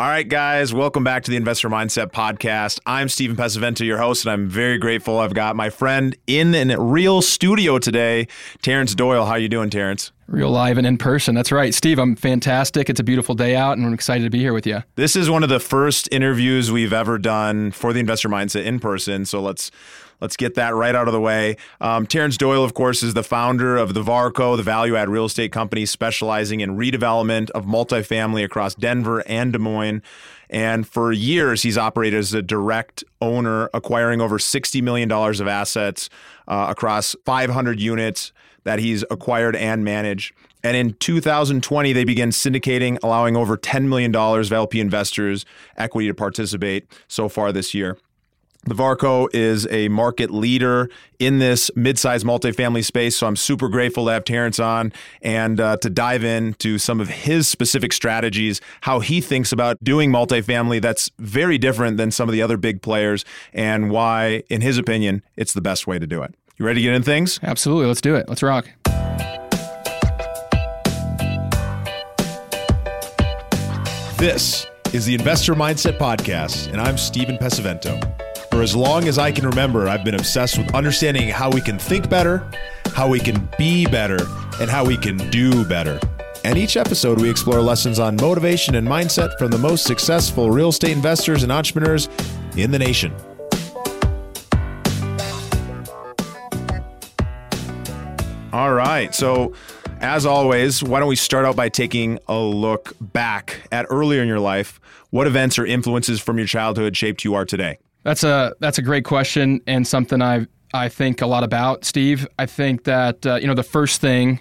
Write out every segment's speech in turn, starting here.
All right, guys, welcome back to the Investor Mindset Podcast. I'm Stephen Pesavento, your host, and I'm very grateful. I've got my friend in a real studio today, Terrance Doyle. How you doing, Terrance? Real live and in person. That's right. Steve, I'm fantastic. It's a beautiful day out, and I'm excited to be here with you. This is one of the first interviews we've ever done for the Investor Mindset in person. So let's Let's get that right out of the way. Um, Terrance Doyle, of course, is the founder of the Varco, the value add real estate company specializing in redevelopment of multifamily across Denver and Des Moines. And for years, he's operated as a direct owner, acquiring over $60 million of assets uh, across 500 units that he's acquired and managed. And in 2020, they began syndicating, allowing over $10 million of LP investors equity to participate so far this year. The Varco is a market leader in this mid-sized multifamily space, so I'm super grateful to have Terrance on and uh, to dive into some of his specific strategies, how he thinks about doing multifamily that's very different than some of the other big players, and why, in his opinion, it's the best way to do it. You ready to get in things? Absolutely. Let's do it. Let's rock. This is the Investor Mindset Podcast, and I'm Stephen Pesavento. For as long as I can remember, I've been obsessed with understanding how we can think better, how we can be better, and how we can do better. And each episode, we explore lessons on motivation and mindset from the most successful real estate investors and entrepreneurs in the nation. All right. So, as always, why don't we start out by taking a look back at earlier in your life? What events or influences from your childhood shaped you are today? That's a that's a great question and something I I think a lot about, Steve. I think that uh, you know the first thing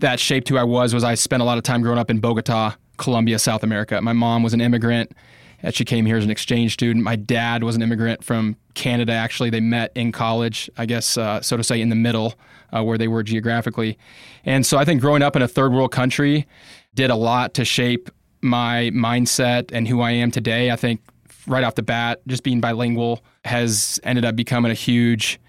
that shaped who I was was I spent a lot of time growing up in Bogota, Colombia, South America. My mom was an immigrant. And she came here as an exchange student. My dad was an immigrant from Canada. Actually, they met in college, I guess, uh, so to say, in the middle uh, where they were geographically. And so I think growing up in a third world country did a lot to shape my mindset and who I am today. I think right off the bat, just being bilingual has ended up becoming a huge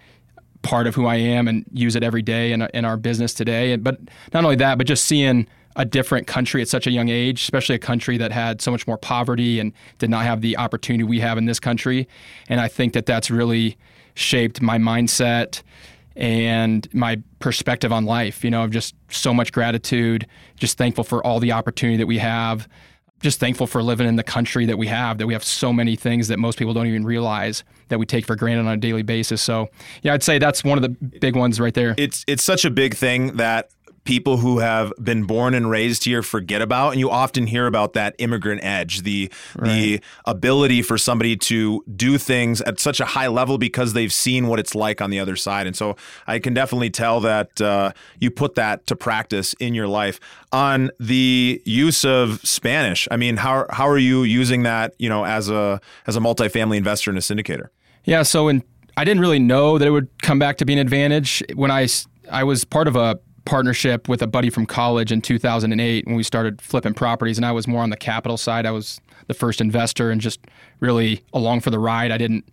part of who I am and use it every day in, in our business today. But not only that, but just seeing a different country at such a young age, especially a country that had so much more poverty and did not have the opportunity we have in this country. And I think that that's really shaped my mindset and my perspective on life. You know, of just so much gratitude, just thankful for all the opportunity that we have just thankful for living in the country that we have, that we have so many things that most people don't even realize that we take for granted on a daily basis. So, yeah, I'd say that's one of the big ones right there. It's it's such a big thing that people who have been born and raised here forget about and you often hear about that immigrant edge the right. the ability for somebody to do things at such a high level because they've seen what it's like on the other side. And so I can definitely tell that uh, you put that to practice in your life. On the use of Spanish I mean how how are you using that you know as a as a multifamily investor and a syndicator? Yeah so in I didn't really know that it would come back to be an advantage. When I I was part of a partnership with a buddy from college in 2008 when we started flipping properties, and I was more on the capital side. I was the first investor and just really along for the ride. I didn't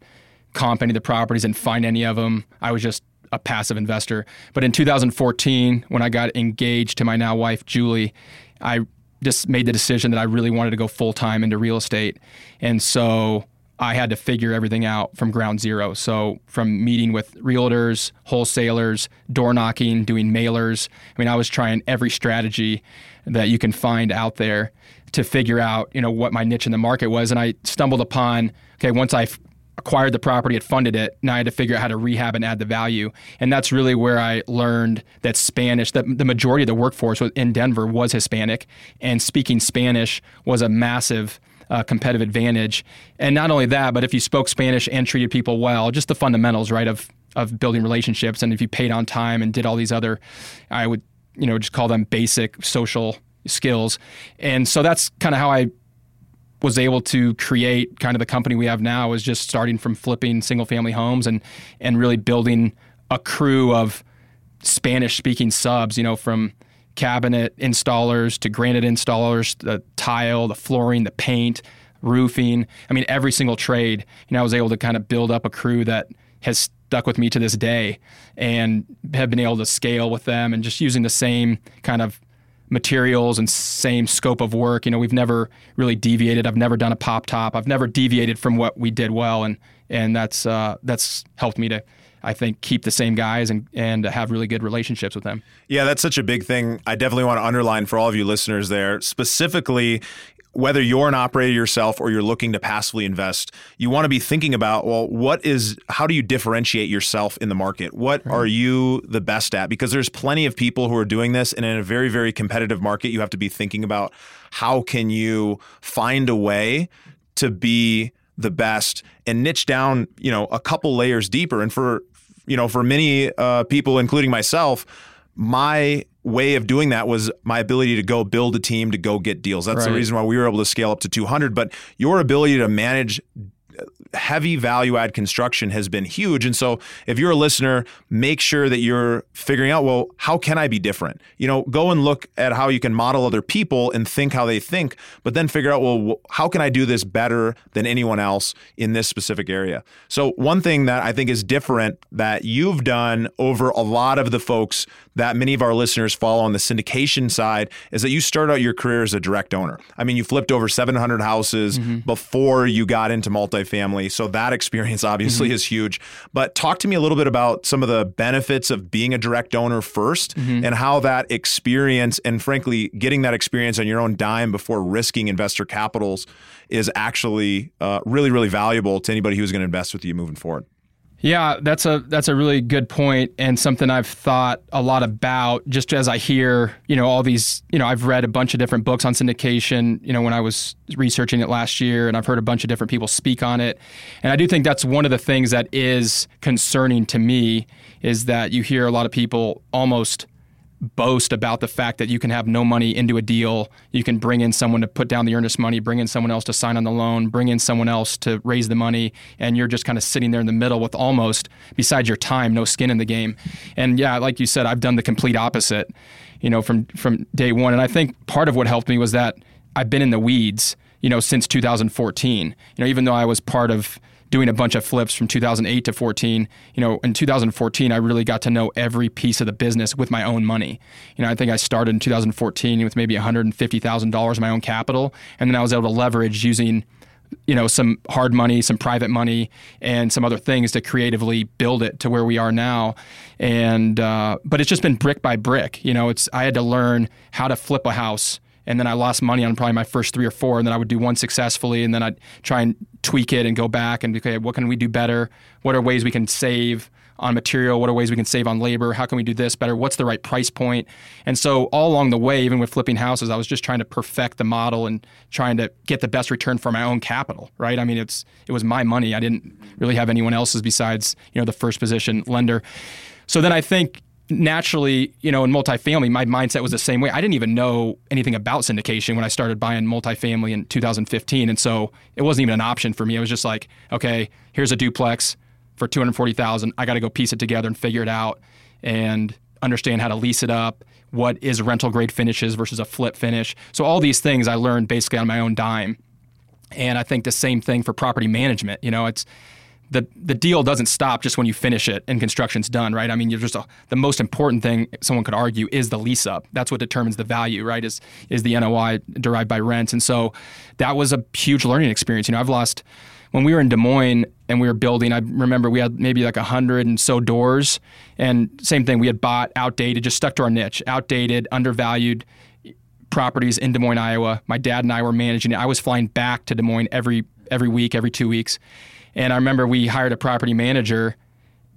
comp any of the properties and find any of them. I was just a passive investor. But in 2014, when I got engaged to my now wife, Julie, I just made the decision that I really wanted to go full time into real estate. And so I had to figure everything out from ground zero. So, from meeting with realtors, wholesalers, door knocking, doing mailers. I mean, I was trying every strategy that you can find out there to figure out, you know, what my niche in the market was. And I stumbled upon, okay, once I acquired the property, had funded it, now I had to figure out how to rehab and add the value. And that's really where I learned that Spanish, that the majority of the workforce in Denver was Hispanic, and speaking Spanish was a massive uh, competitive advantage. And not only that, but if you spoke Spanish and treated people well, just the fundamentals, right, of of building relationships, and if you paid on time and did all these other, I would you know just call them basic social skills. And so that's kind of how I was able to create kind of the company we have now is just starting from flipping single family homes and and really building a crew of Spanish speaking subs, you know, from cabinet installers to granite installers, the tile, the flooring, the paint, roofing. I mean, every single trade. You know, I was able to kind of build up a crew that has stuck with me to this day and have been able to scale with them and just using the same kind of materials and same scope of work. You know, we've never really deviated. I've never done a pop top. I've never deviated from what we did well, and and that's uh, that's helped me to. I think keep the same guys and and have really good relationships with them. Yeah, that's such a big thing. I definitely want to underline for all of you listeners there, specifically whether you're an operator yourself or you're looking to passively invest, you want to be thinking about, well, what is, how do you differentiate yourself in the market? What right. are you the best at? Because there's plenty of people who are doing this. And in a very, very competitive market, you have to be thinking about how can you find a way to be the best and niche down, you know, a couple layers deeper. And for, you know, for many uh, people, including myself, my way of doing that was my ability to go build a team to go get deals. That's right. the reason why we were able to scale up to 200. But your ability to manage heavy value add construction has been huge. And so if you're a listener, make sure that you're figuring out, well, how can I be different? You know, go and look at how you can model other people and think how they think, but then figure out, well, how can I do this better than anyone else in this specific area? So one thing that I think is different that you've done over a lot of the folks that many of our listeners follow on the syndication side is that you start out your career as a direct owner. I mean, you flipped over 700 houses mm-hmm. before you got into multifamily. So that experience obviously mm-hmm. is huge. But talk to me a little bit about some of the benefits of being a direct owner 1st mm-hmm. and how that experience and frankly getting that experience on your own dime before risking investor capitals is actually uh, really, really valuable to anybody who's going to invest with you moving forward. Yeah, that's a that's a really good point and something I've thought a lot about just as I hear, you know, all these, you know, I've read a bunch of different books on syndication, you know, when I was researching it last year and I've heard a bunch of different people speak on it. And I do think that's one of the things that is concerning to me is that you hear a lot of people almost boast about the fact that you can have no money into a deal. You can bring in someone to put down the earnest money, bring in someone else to sign on the loan, bring in someone else to raise the money, and you're just kind of sitting there in the middle with almost, besides your time, no skin in the game. And yeah, like you said, I've done the complete opposite, you know, from from day one. And I think part of what helped me was that I've been in the weeds, you know, since 2014. You know, even though I was part of doing a bunch of flips from 2008 to 14. You know, in 2014, I really got to know every piece of the business with my own money. You know, I think I started in 2014 with maybe $150,000 of my own capital, and then I was able to leverage using you know some hard money some private money and some other things to creatively build it to where we are now and uh, but it's just been brick by brick you know it's i had to learn how to flip a house and then I lost money on probably my first three or four, and then I would do one successfully, and then I'd try and tweak it and go back and okay, what can we do better? What are ways we can save on material? What are ways we can save on labor? How can we do this better? What's the right price point? And so all along the way, even with flipping houses, I was just trying to perfect the model and trying to get the best return for my own capital, right? I mean, it's it was my money. I didn't really have anyone else's besides, you know, the first position lender. So then I think naturally, you know, in multifamily, my mindset was the same way. I didn't even know anything about syndication when I started buying multifamily in 2015. And so it wasn't even an option for me. It was just like, okay, here's a duplex for 240,000. I got to go piece it together and figure it out and understand how to lease it up. What is rental grade finishes versus a flip finish? So all these things I learned basically on my own dime. And I think the same thing for property management. You know, it's the the deal doesn't stop just when you finish it and construction's done, right? I mean, you're just a, the most important thing someone could argue is the lease up. That's what determines the value, right? Is is the NOI derived by rents, and so that was a huge learning experience. You know, I've lost when we were in Des Moines and we were building. I remember we had maybe like a hundred and so doors, and same thing. We had bought outdated, just stuck to our niche, outdated, undervalued properties in Des Moines, Iowa. My dad and I were managing it. I was flying back to Des Moines every every week, every two weeks and I remember we hired a property manager,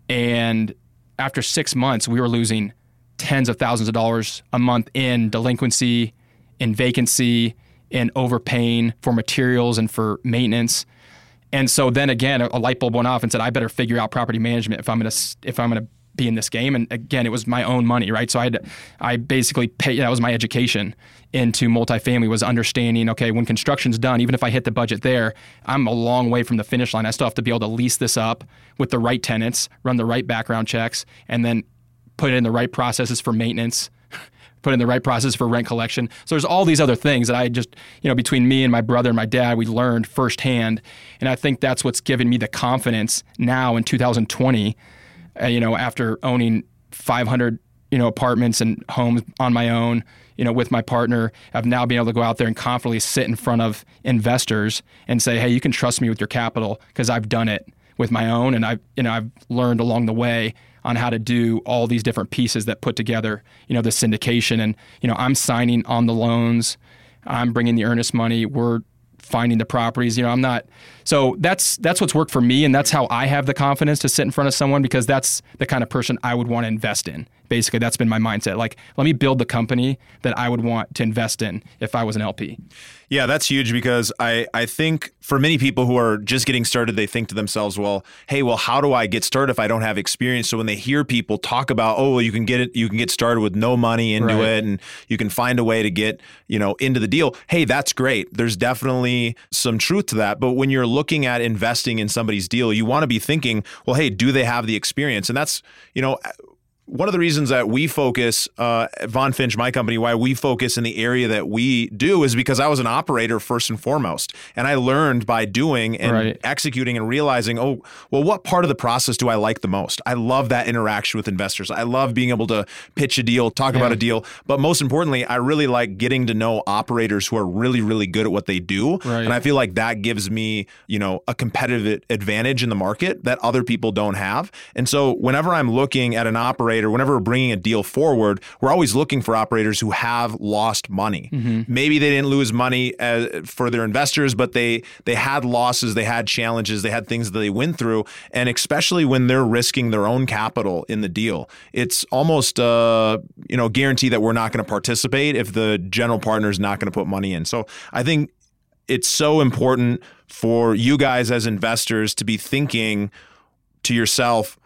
and after six months, we were losing tens of thousands of dollars a month in delinquency, in vacancy, in overpaying for materials and for maintenance. And so then again, a light bulb went off and said, I better figure out property management if I'm gonna if I'm gonna be in this game. And again, it was my own money, right? So I I basically paid, that was my education into multifamily was understanding, okay, when construction's done, even if I hit the budget there, I'm a long way from the finish line. I still have to be able to lease this up with the right tenants, run the right background checks, and then put in the right processes for maintenance put in the right process for rent collection. So there's all these other things that I just, you know, between me and my brother and my dad, we learned firsthand. And I think that's what's given me the confidence now in 2020 uh, you know, after owning 500 you know, apartments and homes on my own, you know, with my partner. I've now been able to go out there and confidently sit in front of investors and say, "Hey, you can trust me with your capital because I've done it with my own, and I've you know I've learned along the way on how to do all these different pieces that put together, you know, the syndication. And you know, I'm signing on the loans, I'm bringing the earnest money, we're finding the properties. You know, I'm not. So that's that's what's worked for me, and that's how I have the confidence to sit in front of someone because that's the kind of person I would want to invest in. Basically, that's been my mindset. Like, let me build the company that I would want to invest in if I was an LP. Yeah, that's huge because I, I think for many people who are just getting started, they think to themselves, well, hey, well, how do I get started if I don't have experience? So when they hear people talk about, oh, well, you can get it, you can get started with no money into right. it and you can find a way to get, you know, into the deal. Hey, that's great. There's definitely some truth to that. But when you're looking at investing in somebody's deal, you want to be thinking, well, hey, do they have the experience? And that's, you know, one of the reasons that we focus uh, Vonfinch, my company, why we focus in the area that we do is because I was an operator first and foremost, and I learned by doing and right. executing and realizing, oh, well, what part of the process do I like the most? I love that interaction with investors. I love being able to pitch a deal, talk yeah. about a deal, but most importantly, I really like getting to know operators who are really, really good at what they do, right. and I feel like that gives me, you know, a competitive advantage in the market that other people don't have. And so, whenever I'm looking at an operator operator, whenever we're bringing a deal forward, we're always looking for operators who have lost money. Mm-hmm. Maybe they didn't lose money as, uh, for their investors, but they they had losses, they had challenges, they had things that they went through, and especially when they're risking their own capital in the deal, it's almost uh, you know guarantee that we're not going to participate if the general partner is not going to put money in. So I think it's so important for you guys as investors to be thinking to yourself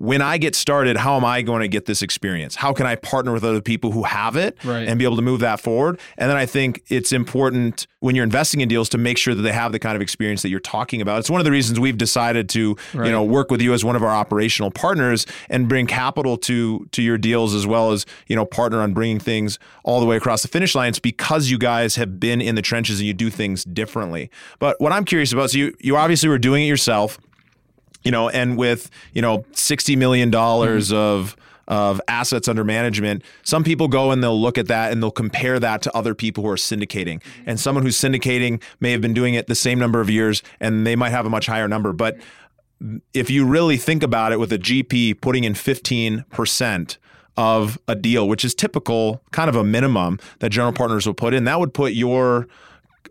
when I get started, how am I going to get this experience? How can I partner with other people who have it right. and be able to move that forward? And then I think it's important when you're investing in deals to make sure that they have the kind of experience that you're talking about. It's one of the reasons we've decided to, right. you know, work with you as one of our operational partners and bring capital to to your deals as well as, you know, partner on bringing things all the way across the finish line. It's because you guys have been in the trenches and you do things differently. But what I'm curious about, so you you obviously were doing it yourself you know, and with you know sixty million dollars mm-hmm. of of assets under management, some people go and they'll look at that and they'll compare that to other people who are syndicating. And someone who's syndicating may have been doing it the same number of years and they might have a much higher number. But if you really think about it with a GP putting in 15% of a deal, which is typical, kind of a minimum that general partners will put in, that would put your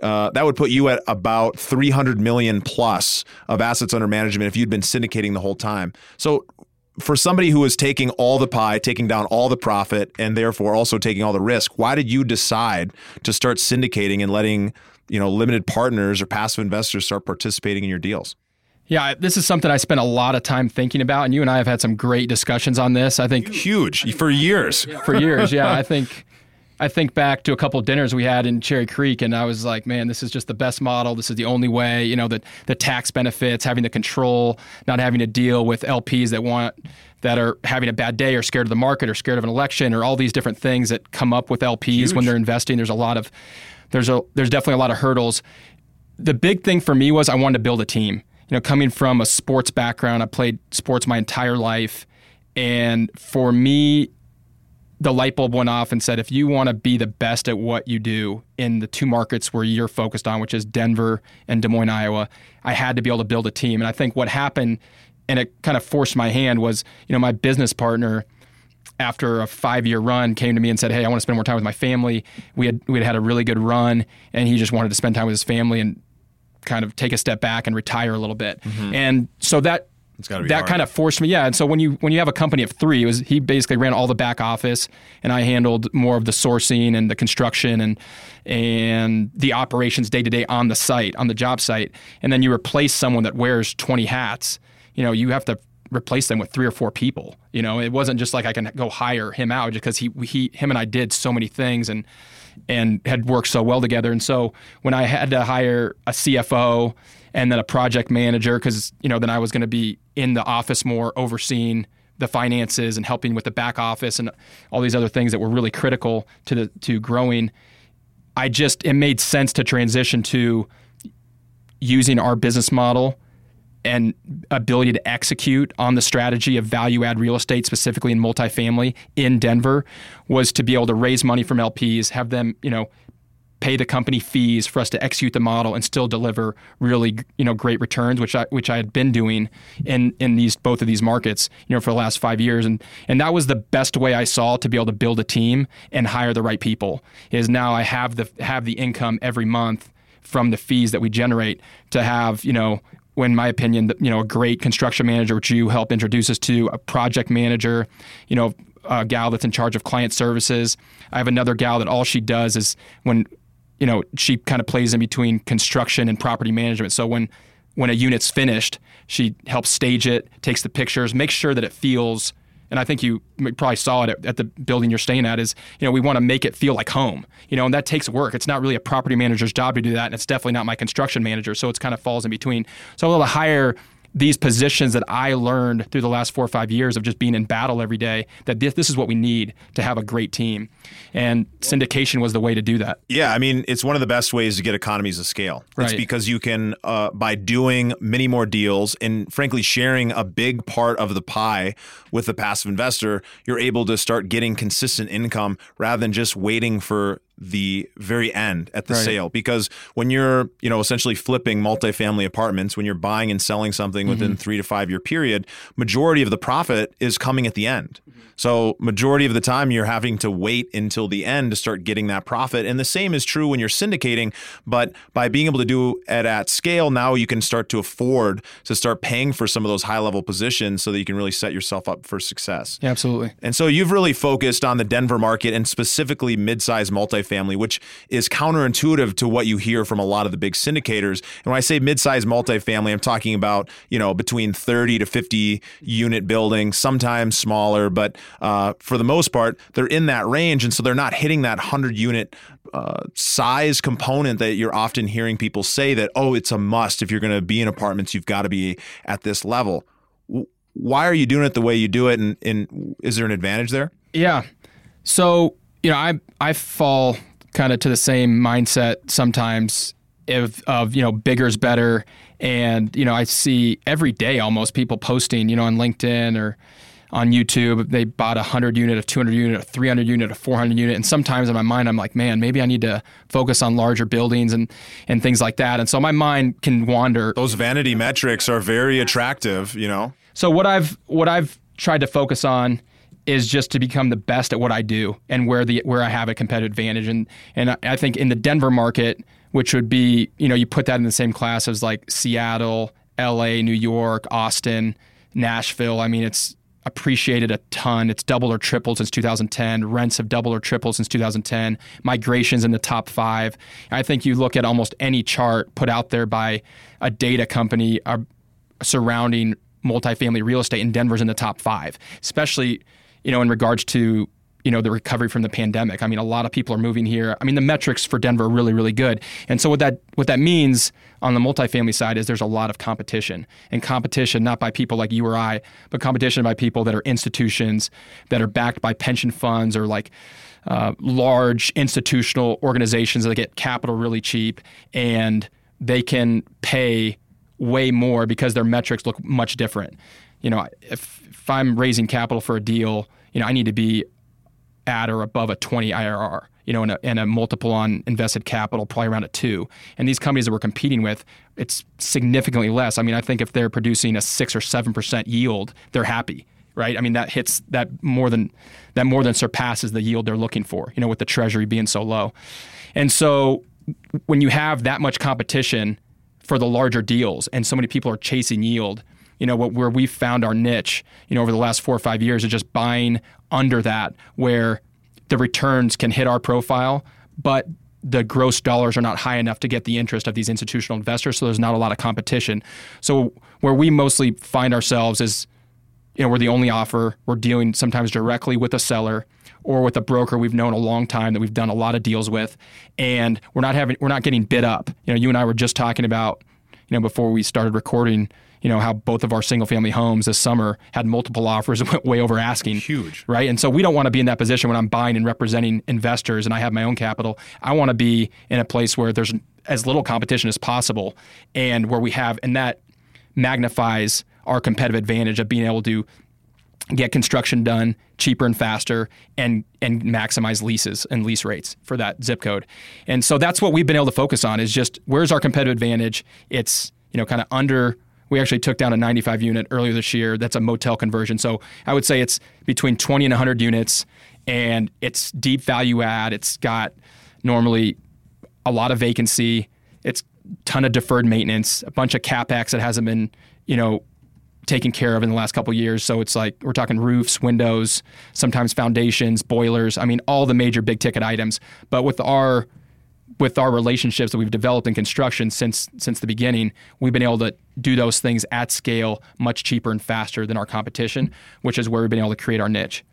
uh, that would put you at about 300 million plus of assets under management if you'd been syndicating the whole time. So for somebody who is taking all the pie, taking down all the profit, and therefore also taking all the risk, why did you decide to start syndicating and letting you know limited partners or passive investors start participating in your deals? Yeah, this is something I spent a lot of time thinking about, and you and I have had some great discussions on this. I think huge for years. For years, yeah. I think I think back to a couple dinners we had in Cherry Creek, and I was like, man, this is just the best model. This is the only way. You know, the the tax benefits, having the control, not having to deal with LPs that want that are having a bad day or scared of the market or scared of an election or all these different things that come up with LPs Huge. when they're investing. There's a lot of there's a there's definitely a lot of hurdles. The big thing for me was I wanted to build a team. You know, coming from a sports background, I played sports my entire life, and for me, the light bulb went off and said, if you want to be the best at what you do in the two markets where you're focused on, which is Denver and Des Moines, Iowa, I had to be able to build a team. And I think what happened, and it kind of forced my hand, was you know my business partner. After a five-year run, came to me and said, "Hey, I want to spend more time with my family. We had we had had a really good run, and he just wanted to spend time with his family and kind of take a step back and retire a little bit." Mm-hmm. And so that that hard. kind of forced me. Yeah, and so when you when you have a company of three, it was he basically ran all the back office, and I handled more of the sourcing and the construction and and the operations day to day on the site on the job site. And then you replace someone that wears twenty hats. You know, you have to replace them with three or four people. You know, it wasn't just like I can go hire him out just because he he him and I did so many things and and had worked so well together. And so when I had to hire a CFO and then a project manager because you know then I was going to be in the office more overseeing the finances and helping with the back office and all these other things that were really critical to the to growing. I just it made sense to transition to using our business model and ability to execute on the strategy of value add real estate, specifically in multifamily in Denver, was to be able to raise money from LPs, have them, you know, pay the company fees for us to execute the model and still deliver really you know great returns which I which I had been doing in in these both of these markets you know for the last 5 years and and that was the best way I saw to be able to build a team and hire the right people is now I have the have the income every month from the fees that we generate to have you know in my opinion, you know, a great construction manager, which you help introduce us to, a project manager, you know, a gal that's in charge of client services. I have another gal that all she does is when you know, she kind of plays in between construction and property management. So when when a unit's finished, she helps stage it, takes the pictures, makes sure that it feels. And I think you probably saw it at, at the building you're staying at. Is you know we want to make it feel like home. You know, and that takes work. It's not really a property manager's job to do that, and it's definitely not my construction manager. So it's kind of falls in between. So able to hire these positions that I learned through the last four or five years of just being in battle every day that this, this is what we need to have a great team. And syndication was the way to do that. Yeah, I mean, it's one of the best ways to get economies of scale. Right. It's because you can, uh, by doing many more deals and frankly sharing a big part of the pie with the passive investor, you're able to start getting consistent income rather than just waiting for the very end at the right. sale because when you're you know essentially flipping multifamily apartments when you're buying and selling something mm-hmm. within 3 to 5 year period majority of the profit is coming at the end mm-hmm. so majority of the time you're having to wait until the end to start getting that profit and the same is true when you're syndicating but by being able to do it at scale now you can start to afford to start paying for some of those high level positions so that you can really set yourself up for success yeah, absolutely and so you've really focused on the Denver market and specifically mid-sized multifamily multifamily, which is counterintuitive to what you hear from a lot of the big syndicators. And when I say mid-sized multifamily, I'm talking about you know between 30 to 50 unit buildings, sometimes smaller, but uh, for the most part, they're in that range, and so they're not hitting that 100 unit uh, size component that you're often hearing people say that oh it's a must. If you're going to be in apartments you've got to be at this level. Why are you doing it the way you do it? And, and is there an advantage there? Yeah. So you know, I I fall kind of to the same mindset sometimes of of you know bigger's better, and you know I see every day almost people posting you know on LinkedIn or on YouTube they bought a hundred unit, a two hundred unit, a three hundred unit, a four hundred unit, and sometimes in my mind I'm like, man, maybe I need to focus on larger buildings and and things like that, and so my mind can wander. Those vanity metrics are very attractive, you know. So what I've what I've tried to focus on is just to become the best at what I do and where the where I have a competitive advantage. And and I think in the Denver market, which would be you know you put that in the same class as like Seattle, L.A., New York, Austin, Nashville. I mean, it's appreciated a ton. It's doubled or tripled since 2010. Rents have doubled or tripled since 2010. Migrations in the top five. I think you look at almost any chart put out there by a data company uh, surrounding multifamily real estate, and Denver's in the top five, especially you know, in regards to you know the recovery from the pandemic. I mean, a lot of people are moving here. I mean, the metrics for Denver are really, really good. And so what that what that means on the multifamily side is there's a lot of competition, and competition not by people like you or I, but competition by people that are institutions that are backed by pension funds or like. Uh, large institutional organizations that get capital really cheap and they can pay way more because their metrics look much different. You know, if if I'm raising capital for a deal, you know, I need to be at or above a 20 IRR, you know, and a, and a multiple on invested capital, probably around a two. And these companies that we're competing with, it's significantly less. I mean, I think if they're producing a six or seven percent yield, they're happy, right? I mean, that hits that more than that more than surpasses the yield they're looking for, you know, with the treasury being so low. And so when you have that much competition for the larger deals and so many people are chasing yield, you know, what, where we've found our niche, you know, over the last four or five years is just buying under that where the returns can hit our profile, but the gross dollars are not high enough to get the interest of these institutional investors. So there's not a lot of competition. So where we mostly find ourselves is, you know, we're the only offer. We're dealing sometimes directly with a seller or with a broker we've known a long time that we've done a lot of deals with, and we're not having we're not getting bid up. You know, you and I were just talking about, you know, before we started recording you know how both of our single family homes this summer had multiple offers and went way over asking. Huge, right? And so we don't want to be in that position when I'm buying and representing investors and I have my own capital. I want to be in a place where there's as little competition as possible and where we have and that magnifies our competitive advantage of being able to get construction done cheaper and faster and and maximize leases and lease rates for that zip code. And so that's what we've been able to focus on is just where's our competitive advantage? It's, you know, kind of under we actually took down a 95 unit earlier this year. That's a motel conversion. So I would say it's between 20 and 100 units and it's deep value add. It's got normally a lot of vacancy. It's ton of deferred maintenance, a bunch of capex that hasn't been, you know, taken care of in the last couple years. So it's like we're talking roofs, windows, sometimes foundations, boilers. I mean, all the major big ticket items. But with our with our relationships that we've developed in construction since since the beginning, we've been able to do those things at scale much cheaper and faster than our competition, which is where we've been able to create our niche.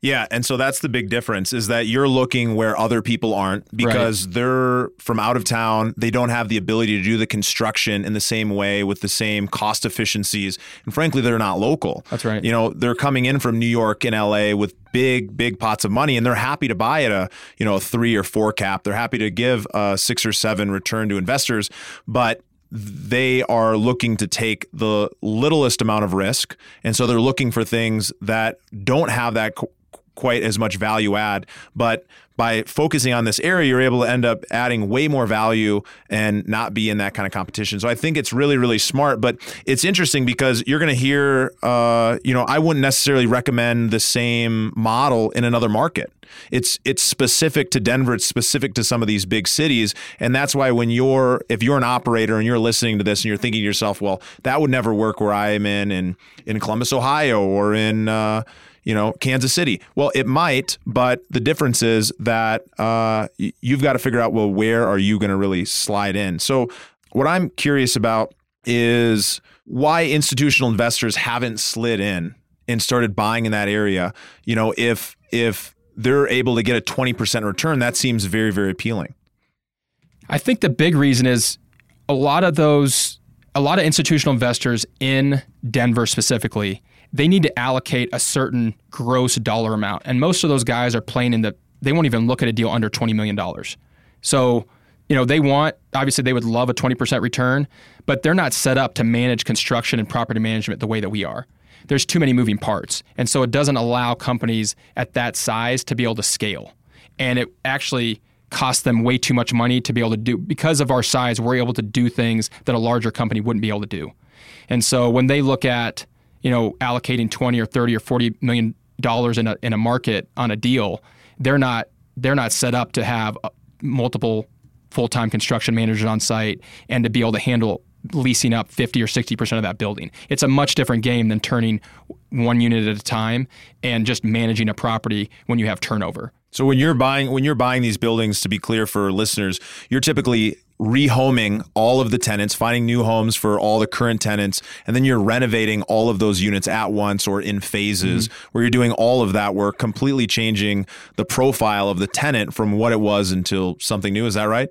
Yeah, and so that's the big difference is that you're looking where other people aren't because right. they're from out of town. They don't have the ability to do the construction in the same way with the same cost efficiencies, and frankly, they're not local. That's right. You know, they're coming in from New York and LA with big, big pots of money, and they're happy to buy at a you know a three or four cap. They're happy to give a six or seven return to investors, but they are looking to take the littlest amount of risk. And so they're looking for things that don't have that quite as much value add. But by focusing on this area, you're able to end up adding way more value and not be in that kind of competition. So I think it's really, really smart. But it's interesting because you're going to hear, uh, you know, I wouldn't necessarily recommend the same model in another market. It's it's specific to Denver. It's specific to some of these big cities, and that's why when you're if you're an operator and you're listening to this and you're thinking to yourself, well, that would never work where I am in in in Columbus, Ohio, or in uh, you know, Kansas City. Well, it might, but the difference is that uh, you've got to figure out, well, where are you going to really slide in? So, what I'm curious about is why institutional investors haven't slid in and started buying in that area. You know, if if they're able to get a 20% return, that seems very, very appealing. I think the big reason is a lot of those, a lot of institutional investors in Denver specifically they need to allocate a certain gross dollar amount. And most of those guys are playing in the, they won't even look at a deal under $20 million. So, you know, they want, obviously, they would love a 20% return, but they're not set up to manage construction and property management the way that we are. There's too many moving parts. And so it doesn't allow companies at that size to be able to scale. And it actually costs them way too much money to be able to do, because of our size, we're able to do things that a larger company wouldn't be able to do. And so when they look at, you know, allocating 20 or 30 or 40 million dollars in a in a market on a deal, they're not they're not set up to have uh, multiple full-time construction managers on site and to be able to handle leasing up 50 or 60% of that building. It's a much different game than turning one unit at a time and just managing a property when you have turnover. So when you're buying when you're buying these buildings to be clear for listeners, you're typically rehoming all of the tenants, finding new homes for all the current tenants, and then you're renovating all of those units at once or in phases mm-hmm. where you're doing all of that work, completely changing the profile of the tenant from what it was until something new. Is that right?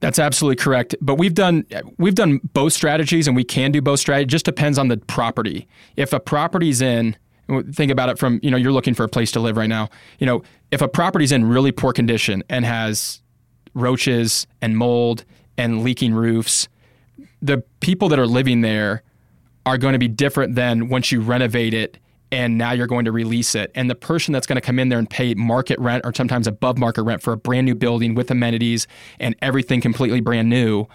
That's absolutely correct. But we've done we've done both strategies and we can do both strategies. It just depends on the property. If a property's in think about it from, you know, you're looking for a place to live right now. You know, if a property's in really poor condition and has roaches and mold and leaking roofs, the people that are living there are going to be different than once you renovate it and now you're going to release it. And the person that's going to come in there and pay market rent or sometimes above market rent for a brand new building with amenities and everything completely brand new,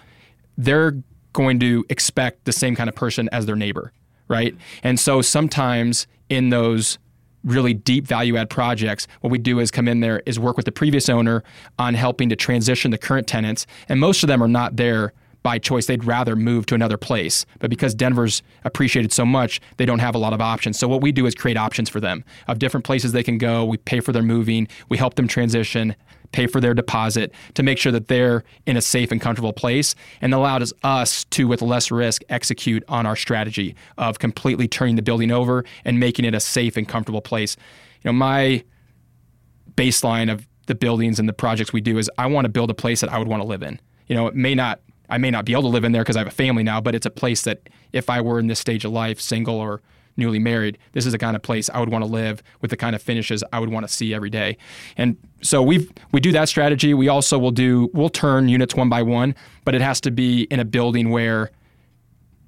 they're going to expect the same kind of person as their neighbor, right? And so sometimes in those really deep value add projects, what we do is come in there is work with the previous owner on helping to transition the current tenants. And most of them are not there by choice. They'd rather move to another place. But because Denver's appreciated so much, they don't have a lot of options. So what we do is create options for them of different places they can go. We pay for their moving, we help them transition, pay for their deposit to make sure that they're in a safe and comfortable place and allows us to with less risk execute on our strategy of completely turning the building over and making it a safe and comfortable place. You know, my baseline of the buildings and the projects we do is I want to build a place that I would want to live in. You know, it may not I may not be able to live in there because I have a family now, but it's a place that if I were in this stage of life, single or newly married, this is the kind of place I would want to live with the kind of finishes I would want to see every day. And so we we do that strategy. We also will do we'll turn units one by one, but it has to be in a building where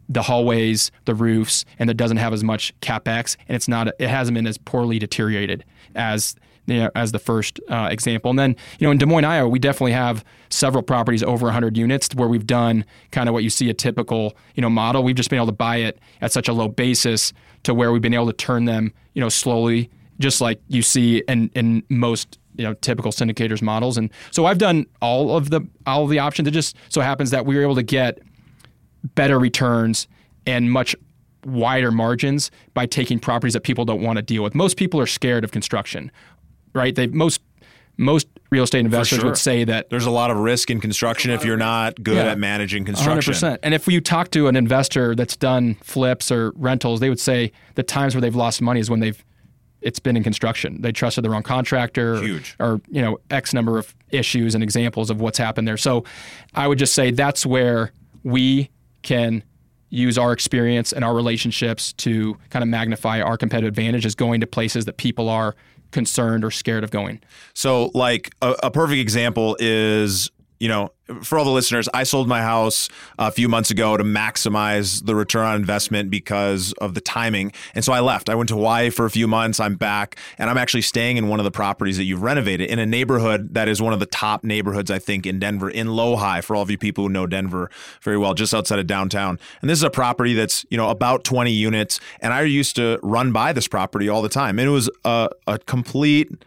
the hallways, the roofs, and it doesn't have as much capex, and it's not it hasn't been as poorly deteriorated as you know, as the first uh, example. And then you know in Des Moines, Iowa, we definitely have several properties over 100 units where we've done kind of what you see a typical you know model. We've just been able to buy it at such a low basis to where we've been able to turn them you know slowly, just like you see in in most you know typical syndicators models. And so I've done all of the all of the options. It just so happens that we were able to get better returns and much wider margins by taking properties that people don't want to deal with. Most people are scared of construction, right? They most most real estate investors sure. would say that There's a lot of risk in construction if you're not good Yeah. at managing construction. 100%. And if you talk to an investor that's done flips or rentals, they would say the times where they've lost money is when they've it's been in construction. They trusted the wrong contractor or, Huge. or you know X number of issues and examples of what's happened there. So I would just say that's where we can use our experience and our relationships to kind of magnify our competitive advantage is going to places that people are concerned or scared of going. So, like a, a perfect example is, you know, for all the listeners, I sold my house a few months ago to maximize the return on investment because of the timing. And so I left. I went to Hawaii for a few months. I'm back and I'm actually staying in one of the properties that you've renovated in a neighborhood that is one of the top neighborhoods, I think, in Denver, in Lohi, for all of you people who know Denver very well, just outside of downtown. And this is a property that's, you know, about 20 units. And I used to run by this property all the time. And it was a, a complete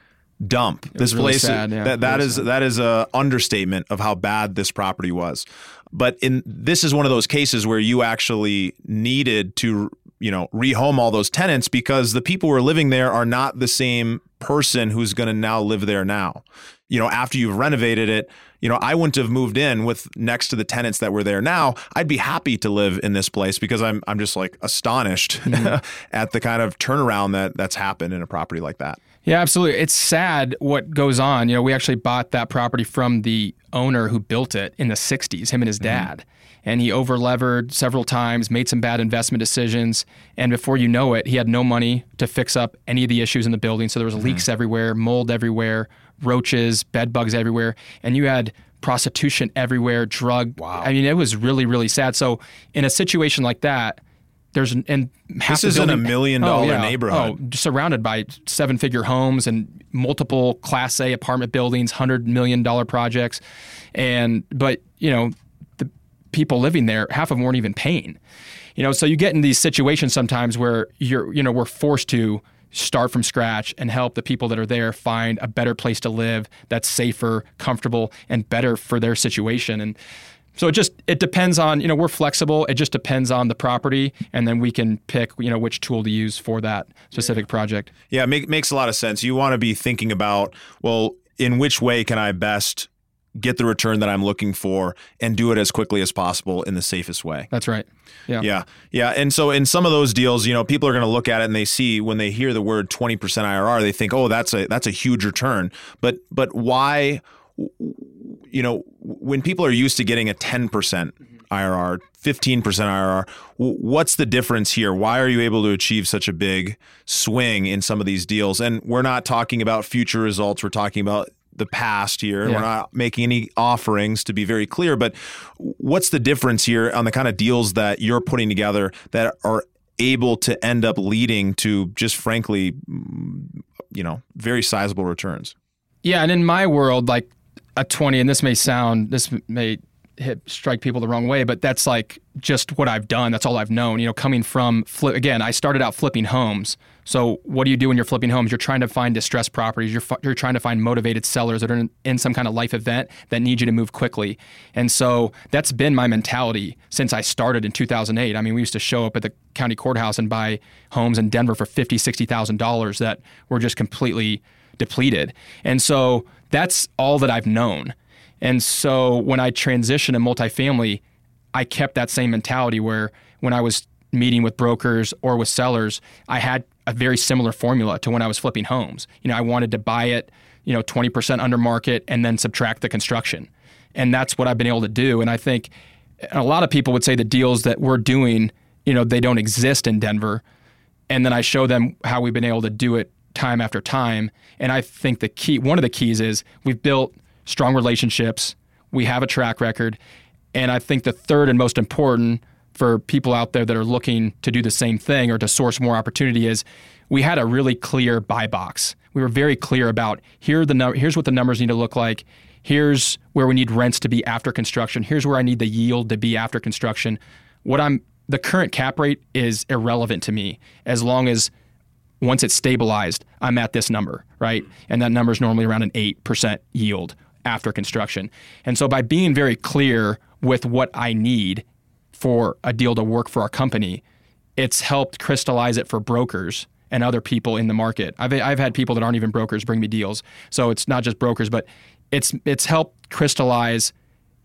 dump. this really place sad, yeah. that that Really is that is a understatement of how bad this property was. But in this is one of those cases where you actually needed to you know rehome all those tenants because the people who are living there are not the same person who's going to now live there now. You know, after you've renovated it, you know, I wouldn't have moved in with next to the tenants that were there now. I'd be happy to live in this place because I'm I'm just like astonished at the kind of turnaround that that's happened in a property like that. Yeah, absolutely. It's sad what goes on. You know, we actually bought that property from the owner who built it in the 60s, him and his mm-hmm. dad. And he overlevered several times, made some bad investment decisions. And before you know it, he had no money to fix up any of the issues in the building. So there was mm-hmm. leaks everywhere, mold everywhere, roaches, bed bugs everywhere. And you had prostitution everywhere, drug. Wow. I mean, it was really, really sad. So in a situation like that, there's an, and half This isn't a million Oh, dollar yeah. neighborhood. Oh, surrounded by seven figure homes and multiple class A apartment buildings, hundred million dollar projects. And but, you know, the people living there, half of them weren't even paying. You know, so you get in these situations sometimes where you're, you know, we're forced to start from scratch and help the people that are there find a better place to live that's safer, comfortable, and better for their situation. And so it just it depends on you know we're flexible. It just depends on the property, and then we can pick you know which tool to use for that specific project. Yeah, make, makes a lot of sense. You want to be thinking about, well, in which way can I best get the return that I'm looking for and do it as quickly as possible in the safest way? That's right. Yeah. Yeah. Yeah. And so in some of those deals, you know, people are going to look at it and they see when they hear the word 20% IRR, they think, "Oh, that's a that's a huge return." But but why you know, when people are used to getting a 10% IRR, 15% IRR, what's the difference here? Why are you able to achieve such a big swing in some of these deals? And we're not talking about future results, we're talking about the past here. Yeah. We're not making any offerings to be very clear, but what's the difference here on the kind of deals that you're putting together that are able to end up leading to just frankly, mm, you know, very sizable returns? Yeah, and in my world, like a 20, and this may sound, this may hit, strike people the wrong way, but that's like just what I've done. That's all I've known. You know, coming from, flip, again, I started out flipping homes. So what do you do when you're flipping homes? You're trying to find distressed properties. You're, you're trying to find motivated sellers that are in, in some kind of life event that need you to move quickly. And so that's been my mentality since I started in 2008. I mean, we used to show up at the county courthouse and buy homes in Denver for fifty, sixty thousand dollars that were just completely depleted. And so that's all that I've known. And so when I transitioned to multifamily, I kept that same mentality where when I was meeting with brokers or with sellers, I had a very similar formula to when I was flipping homes. You know, I wanted to buy it, you know, 20% under market and then subtract the construction. And that's what I've been able to do. And I think a lot of people would say the deals that we're doing, you know, they don't exist in Denver. And then I show them how we've been able to do it time after time. And I think the key, one of the keys is we've built strong relationships, we have a track record. And I think the third and most important for people out there that are looking to do the same thing or to source more opportunity is we had a really clear buy box. We were very clear about here the num- here's what the numbers need to look like. Here's where we need rents to be after construction. Here's where I need the yield to be after construction. What I'm the current cap rate is irrelevant to me as long as once it's stabilized, I'm at this number, right? And that number is normally around an 8% yield after construction. And so by being very clear with what I need for a deal to work for our company, it's helped crystallize it for brokers and other people in the market. I've, I've had people that aren't even brokers bring me deals. So it's not just brokers, but it's it's helped crystallize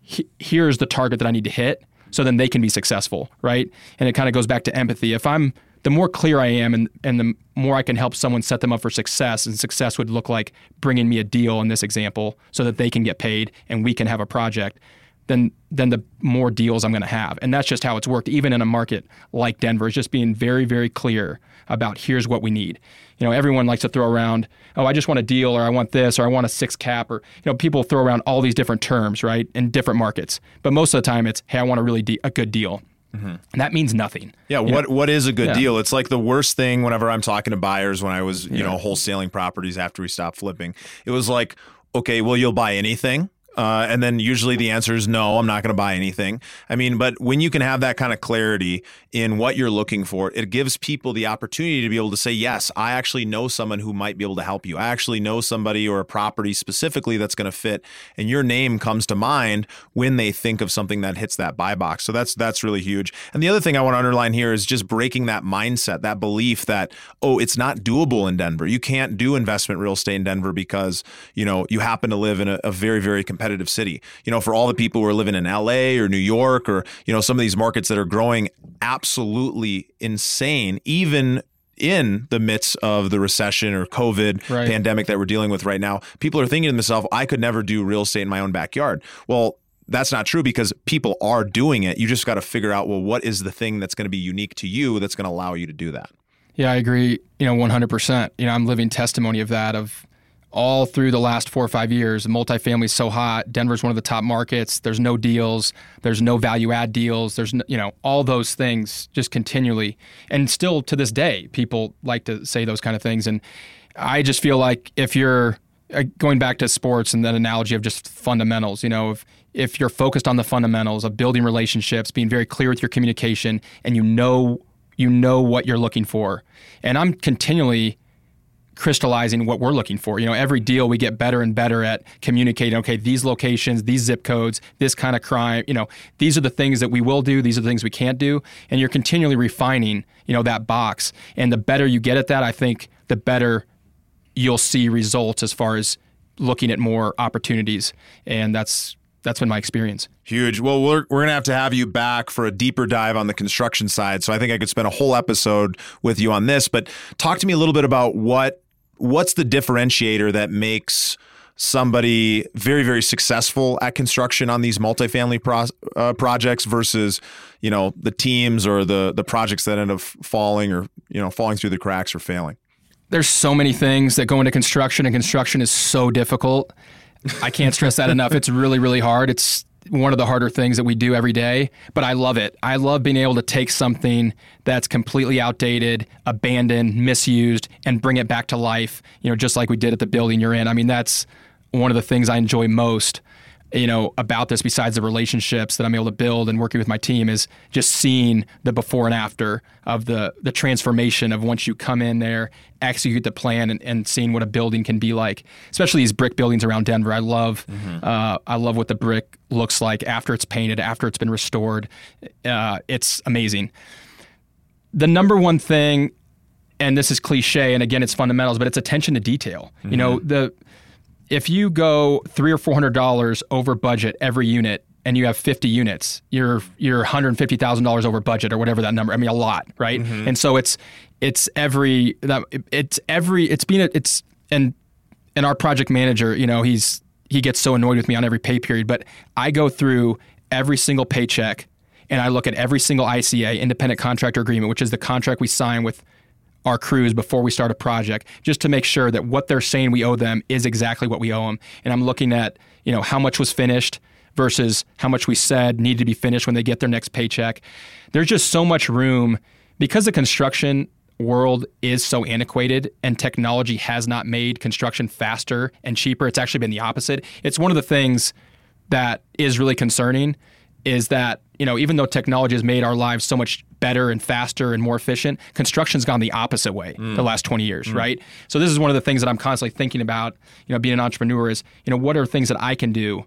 he, here's the target that I need to hit so then they can be successful, right? And it kind of goes back to empathy. If I'm the more clear I am and, and the more I can help someone set them up for success, and success would look like bringing me a deal in this example so that they can get paid and we can have a project, then, then the more deals I'm going to have. And that's just how it's worked, even in a market like Denver, is just being very, very clear about here's what we need. You know, everyone likes to throw around, oh, I just want a deal, or I want this, or I want a six cap, or you know, people throw around all these different terms, right, in different markets. But most of the time, it's, hey, I want a really de- a good deal. Mm-hmm. And that means nothing. Yeah. What know? What is a good yeah. deal? It's like the worst thing whenever I'm talking to buyers when I was, you yeah. know, wholesaling properties after we stopped flipping. It was like, okay, well, you'll buy anything. Uh, and then usually the answer is no, I'm not going to buy anything. I mean, but when you can have that kind of clarity in what you're looking for, it gives people the opportunity to be able to say, yes, I actually know someone who might be able to help you. I actually know somebody or a property specifically that's going to fit. And your name comes to mind when they think of something that hits that buy box. So that's, that's really huge. And the other thing I want to underline here is just breaking that mindset, that belief that, oh, it's not doable in Denver. You can't do investment real estate in Denver because, you know, you happen to live in a, a very, very competitive competitive city. You know, for all the people who are living in LA or New York or, you know, some of these markets that are growing absolutely insane, even in the midst of the recession or COVID right. pandemic that we're dealing with right now, people are thinking to themselves, I could never do real estate in my own backyard. Well, that's not true because people are doing it. You just got to figure out, well, what is the thing that's going to be unique to you that's going to allow you to do that? Yeah, I agree. You know, 100%. You know, I'm living testimony of that, of all through the last four or five years. Multifamily is so hot. Denver's one of the top markets. There's no deals. There's no value add deals. There's no, you know all those things just continually, and still to this day, people like to say those kind of things. And I just feel like if you're uh, going back to sports and that analogy of just fundamentals, you know, if if you're focused on the fundamentals of building relationships, being very clear with your communication, and you know you know what you're looking for, and I'm continually crystallizing what we're looking for. You know, every deal we get better and better at communicating, okay, these locations, these zip codes, this kind of crime, you know, these are the things that we will do, these are the things we can't do, and you're continually refining, you know, that box. And the better you get at that, I think the better you'll see results as far as looking at more opportunities. And that's that's been my experience. Huge. Well, we're, we're going to have to have you back for a deeper dive on the construction side. So I think I could spend a whole episode with you on this. But talk to me a little bit about what what's the differentiator that makes somebody very very successful at construction on these multifamily pro, uh, projects versus you know the teams or the the projects that end up falling or you know falling through the cracks or failing? There's so many things that go into construction and construction is so difficult. I can't stress that enough. It's really really hard. It's one of the harder things that we do every day, but I love it. I love being able to take something that's completely outdated, abandoned, misused, and bring it back to life, you know, just like we did at the building you're in. I mean, that's one of the things I enjoy most you know about this besides the relationships that I'm able to build and working with my team is just seeing the before and after of the the transformation of once you come in there execute the plan and, and seeing what a building can be like especially these brick buildings around Denver I love mm-hmm. uh, I love what the brick looks like after it's painted after it's been restored uh, it's amazing the number one thing and this is cliche and again it's fundamentals but it's attention to detail mm-hmm. you know mm-hmm. the if you go three or four hundred dollars over budget every unit and you have 50 units, you're you're $150,000 over budget or whatever that number. I mean, a lot, right? Mm-hmm. And so it's it's every that it's every it's been it's and and our project manager, you know, he's he gets so annoyed with me on every pay period, but I go through every single paycheck and I look at every single ICA, independent contractor agreement, which is the contract we sign with our crews before we start a project just to make sure that what they're saying we owe them is exactly what we owe them. And I'm looking at, you know, how much was finished versus how much we said needed to be finished when they get their next paycheck. There's just so much room because the construction world is so antiquated and technology has not made construction faster and cheaper. It's actually been the opposite. It's one of the things that is really concerning is that, you know, even though technology has made our lives so much better and faster and more efficient, construction's gone the opposite way mm. the last 20 years, mm. right? So this is one of the things that I'm constantly thinking about, you know, being an entrepreneur is, you know, what are things that I can do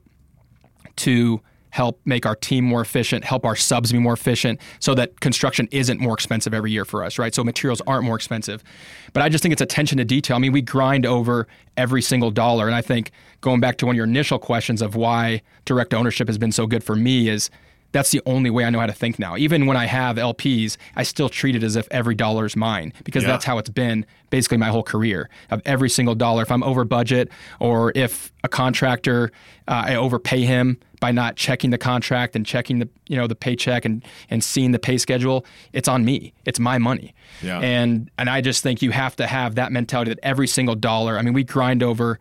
to help make our team more efficient, help our subs be more efficient so that construction isn't more expensive every year for us, right? So materials aren't more expensive. But I just think it's attention to detail. I mean, we grind over every single dollar. And I think going back to one of your initial questions of why direct ownership has been so good for me is that's the only way I know how to think now. Even when I have LPs, I still treat it as if every dollar is mine because yeah. that's how it's been basically my whole career. Of every single dollar, if I'm over budget or if a contractor, uh, I overpay him by not checking the contract and checking the you know the paycheck and and seeing the pay schedule, it's on me. It's my money. Yeah. And and I just think you have to have that mentality that every single dollar. I mean, we grind over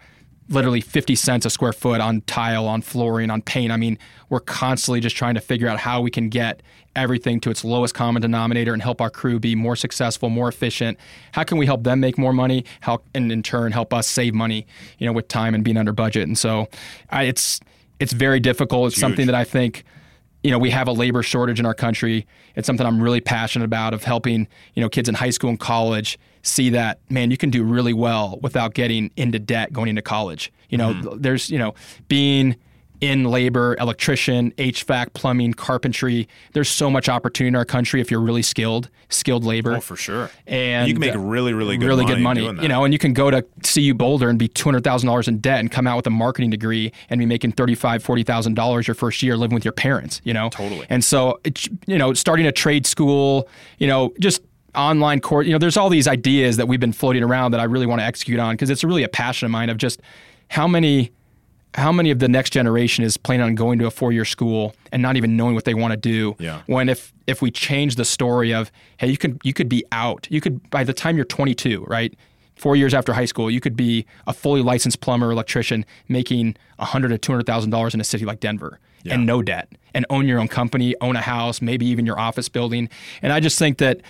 literally 50 cents a square foot on tile, on flooring, on paint. I mean, we're constantly just trying to figure out how we can get everything to its lowest common denominator and help our crew be more successful, more efficient. How can we help them make more money? How and in turn help us save money, you know, with time and being under budget. And so, I, it's it's very difficult. It's, it's something that I think you know, we have a labor shortage in our country. It's something I'm really passionate about of helping, you know, kids in high school and college see that man you can do really well without getting into debt going into college. You know mm. there's you know being in labor electrician hvac plumbing carpentry there's so much opportunity in our country if you're really skilled skilled labor. Oh for sure. And you can make really really good really money good money you know and you can go to cu boulder and be $200000 in debt and come out with a marketing degree and be making $35 $40000 your first year living with your parents you know? Totally. And so you know starting a trade school you know just online course. You know, there's all these ideas that we've been floating around that I really want to execute on because it's really a passion of mine of just how many how many of the next generation is planning on going to a four-year school and not even knowing what they want to do yeah. when if if we change the story of hey you could you could be out you could by the time you're 22 right four years after high school you could be a fully licensed plumber electrician making 100 to 200000 dollars in a city like denver yeah. and no debt and own your own company own a house maybe even your office building and i just think that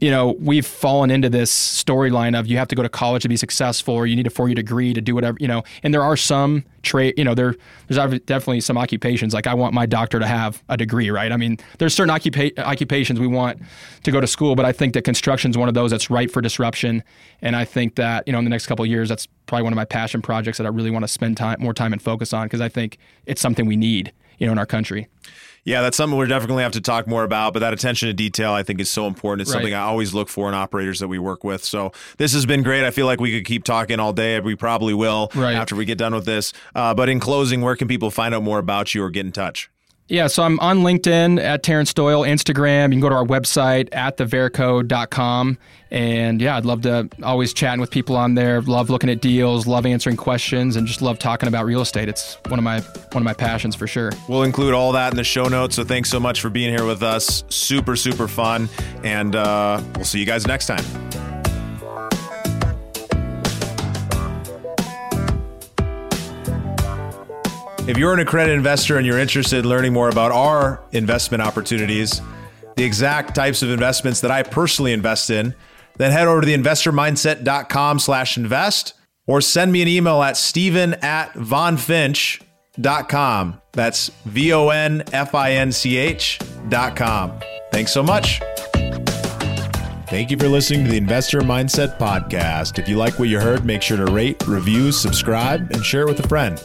you know, we've fallen into this storyline of you have to go to college to be successful or you need a four year degree to do whatever, you know, and there are some trade, you know, there, there's definitely some occupations. Like I want my doctor to have a degree, right? I mean, there's certain occupa- occupations we want to go to school, but I think that construction is one of those that's ripe for disruption. And I think that, you know, in the next couple of years, that's probably one of my passion projects that I really want to spend time, more time and focus on because I think it's something we need, you know, in our country. Yeah, that's something we're definitely have to talk more about. But that attention to detail, I think, is so important. It's right. something I always look for in operators that we work with. So this has been great. I feel like we could keep talking all day. We probably will right. after we get done with this. Uh, but in closing, where can people find out more about you or get in touch? Yeah, so I'm on LinkedIn at Terrance Doyle, Instagram. You can go to our website at theverico.com. And yeah, I'd love to always chatting with people on there. Love looking at deals, love answering questions, and just love talking about real estate. It's one of my one of my passions for sure. We'll include all that in the show notes. So thanks so much for being here with us. Super, super fun. And uh, we'll see you guys next time. If you're an accredited investor and you're interested in learning more about our investment opportunities, the exact types of investments that I personally invest in, then head over to the investormindset.com slash invest or send me an email at stephen at vonfinch.com. That's V-O-N-F-I-N-C-H dot com. Thanks so much. Thank you for listening to the Investor Mindset Podcast. If you like what you heard, make sure to rate, review, subscribe, and share it with a friend.